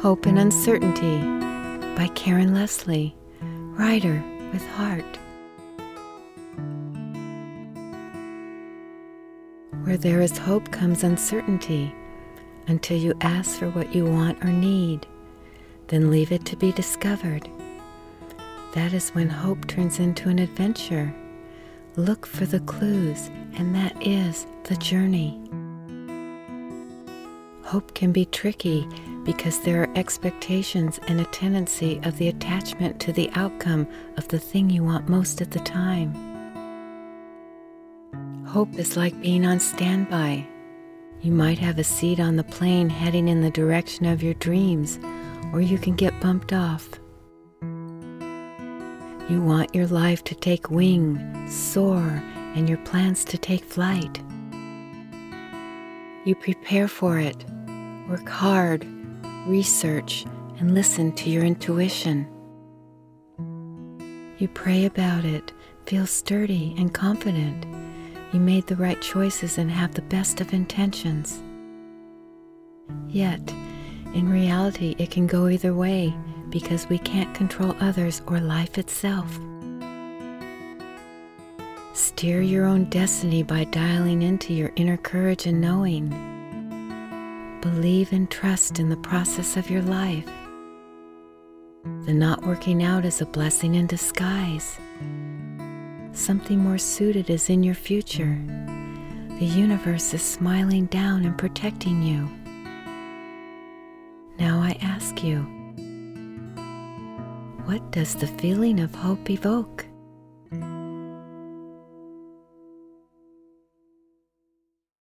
Hope and Uncertainty by Karen Leslie, writer with heart. Where there is hope comes uncertainty until you ask for what you want or need, then leave it to be discovered. That is when hope turns into an adventure. Look for the clues, and that is the journey. Hope can be tricky because there are expectations and a tendency of the attachment to the outcome of the thing you want most at the time. Hope is like being on standby. You might have a seat on the plane heading in the direction of your dreams, or you can get bumped off. You want your life to take wing, soar, and your plans to take flight. You prepare for it Work hard, research, and listen to your intuition. You pray about it, feel sturdy and confident. You made the right choices and have the best of intentions. Yet, in reality, it can go either way because we can't control others or life itself. Steer your own destiny by dialing into your inner courage and knowing. Believe and trust in the process of your life. The not working out is a blessing in disguise. Something more suited is in your future. The universe is smiling down and protecting you. Now I ask you, what does the feeling of hope evoke?